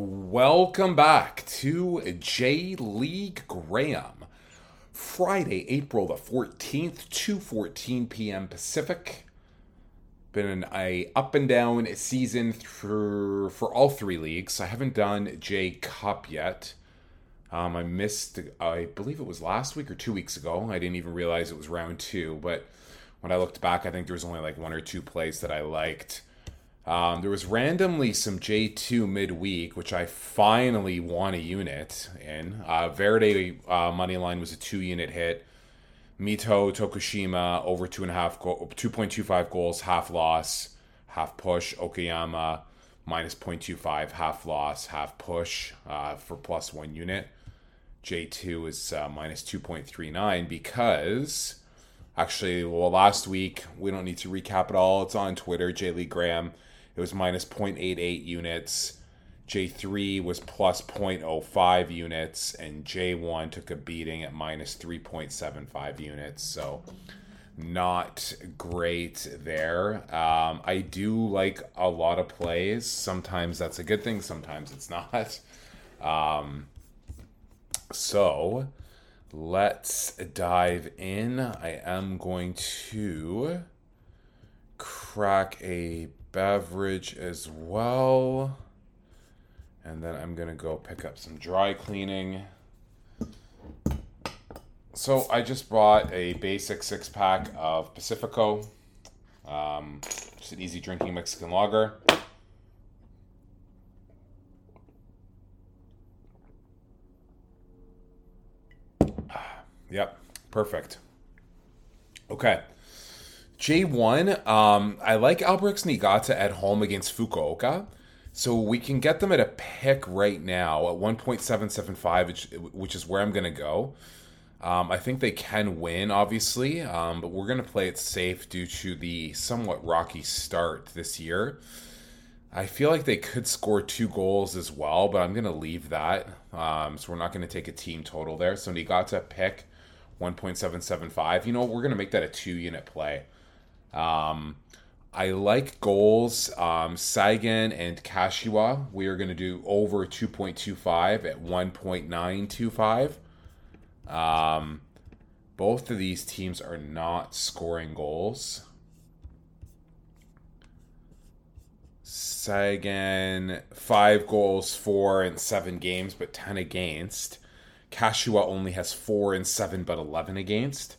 Welcome back to J League Graham. Friday, April the 14th, 2:14 p.m. Pacific. Been an a up and down season for for all three leagues. I haven't done J Cup yet. Um, I missed, I believe it was last week or two weeks ago. I didn't even realize it was round two. But when I looked back, I think there was only like one or two plays that I liked. Um, there was randomly some J2 midweek, which I finally won a unit in. Uh, Verdy uh, money line was a two unit hit. Mito Tokushima over two and a half go- 2.25 goals, half loss, half push. Okayama minus 0.25, half loss, half push uh, for plus one unit. J2 is uh, minus 2.39 because actually, well, last week, we don't need to recap it all. It's on Twitter, J League Graham it was minus 0.88 units. J3 was plus 0.05 units, and J1 took a beating at minus 3.75 units. So, not great there. Um, I do like a lot of plays. Sometimes that's a good thing, sometimes it's not. Um, so, let's dive in. I am going to crack a beverage as well. And then I'm going to go pick up some dry cleaning. So I just bought a basic six pack of Pacifico. Um, just an easy drinking Mexican lager. Yep, perfect. Okay. J1, um, I like Albirex Niigata at home against Fukuoka. So we can get them at a pick right now at 1.775, which, which is where I'm going to go. Um, I think they can win, obviously, um, but we're going to play it safe due to the somewhat rocky start this year. I feel like they could score two goals as well, but I'm going to leave that. Um, so we're not going to take a team total there. So Niigata pick 1.775. You know, we're going to make that a two unit play. Um, I like goals. Um, Sagan and Kashiwa, we are going to do over 2.25 at 1.925. Um, both of these teams are not scoring goals. Sagan, five goals, four and seven games, but 10 against. Kashiwa only has four and seven, but 11 against.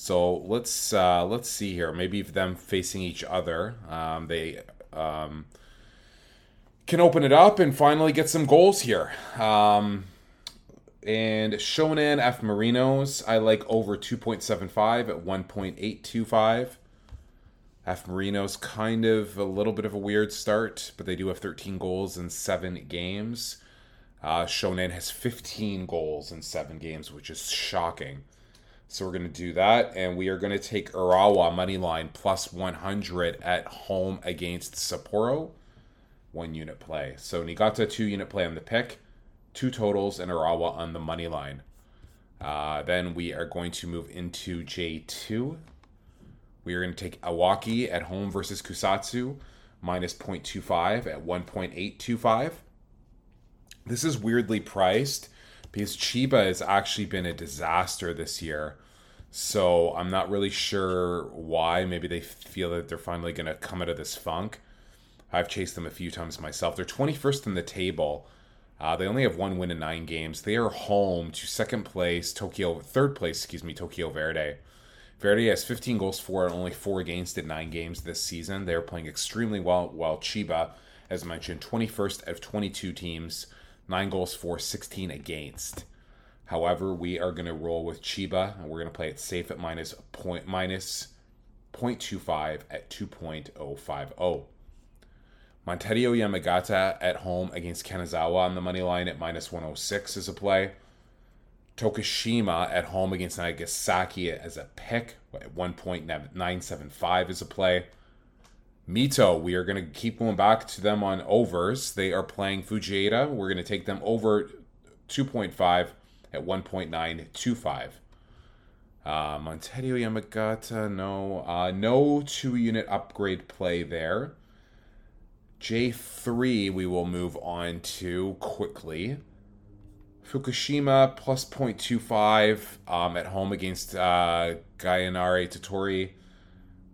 So let's uh, let's see here. Maybe them facing each other, um, they um, can open it up and finally get some goals here. Um, and Shonan F Marinos, I like over 2.75 at 1.825. F Marinos kind of a little bit of a weird start, but they do have 13 goals in seven games. Uh, Shonan has 15 goals in seven games, which is shocking. So we're going to do that. And we are going to take Urawa money line plus 100 at home against Sapporo. One unit play. So Niigata, two unit play on the pick, two totals, and Urawa on the money line. Uh, then we are going to move into J2. We are going to take Iwaki at home versus Kusatsu, minus 0.25 at 1.825. This is weirdly priced because Chiba has actually been a disaster this year. So I'm not really sure why. Maybe they feel that they're finally going to come out of this funk. I've chased them a few times myself. They're 21st in the table. Uh, they only have one win in nine games. They are home to second place Tokyo, third place, excuse me, Tokyo Verdy. Verdy has 15 goals for and only four against in nine games this season. They are playing extremely well. While Chiba, as mentioned, 21st out of 22 teams, nine goals for, 16 against. However, we are going to roll with Chiba and we're going to play it safe at minus point minus 0.25 at 2.050. Montedio Yamagata at home against Kanazawa on the money line at minus 106 is a play. Tokushima at home against Nagasaki as a pick at 1.975 is a play. Mito, we are going to keep going back to them on overs. They are playing Fujieda. We're going to take them over 2.5 at 1.925. Uh, Montedio Yamagata, no. Uh, no two unit upgrade play there. J3 we will move on to quickly. Fukushima plus 0.25 um, at home against uh, Gainare Tottori,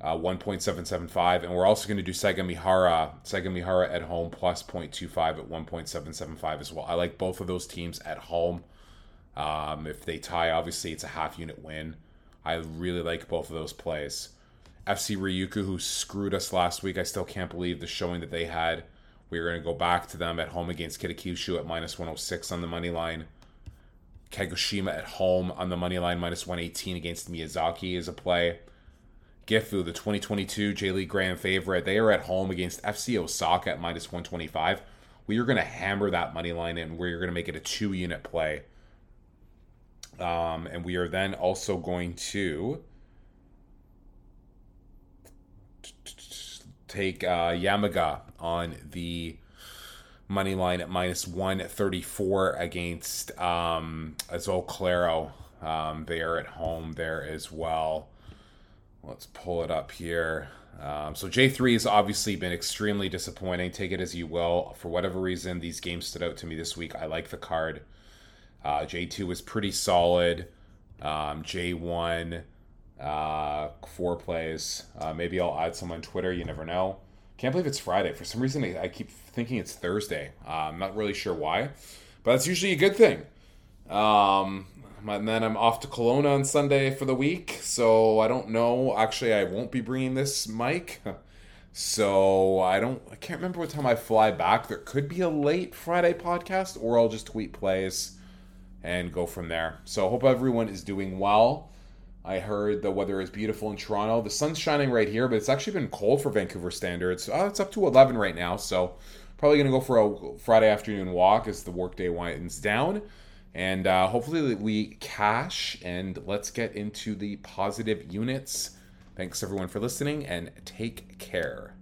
uh, 1.775. And we're also going to do Sagamihara, Sagamihara at home plus 0.25 at 1.775 as well. I like both of those teams at home. Um, if they tie, obviously it's a half unit win. I really like both of those plays. FC Ryukyu, who screwed us last week, I still can't believe the showing that they had. We're going to go back to them at home against Kitakyushu at minus 106 on the money line. Kagoshima at home on the money line, minus 118 against Miyazaki is a play. Gifu, the 2022 J League Grand favorite, they are at home against FC Osaka at minus 125. We are going to hammer that money line and we're going to make it a two unit play. Um, and we are then also going to take uh, Yamaga on the money line at minus 134 against um, Azul Claro. Um, they are at home there as well. Let's pull it up here. Um, so J3 has obviously been extremely disappointing. Take it as you will. For whatever reason, these games stood out to me this week. I like the card. Uh, J2 was pretty solid. Um, J1, uh, four plays. Uh, maybe I'll add some on Twitter. You never know. Can't believe it's Friday. For some reason, I, keep thinking it's Thursday. Uh, I'm not really sure why, but that's usually a good thing. Um, and then I'm off to Kelowna on Sunday for the week, so I don't know. Actually, I won't be bringing this mic. So I don't, I can't remember what time I fly back. There could be a late Friday podcast, or I'll just tweet plays and go from there. So I hope everyone is doing well. I heard the weather is beautiful in Toronto. The sun's shining right here, but it's actually been cold for Vancouver standards. Uh, it's up to 11 right now, so probably going to go for a Friday afternoon walk as the workday winds down. And uh, hopefully we cash and let's get into the positive units. Thanks everyone for listening and take care.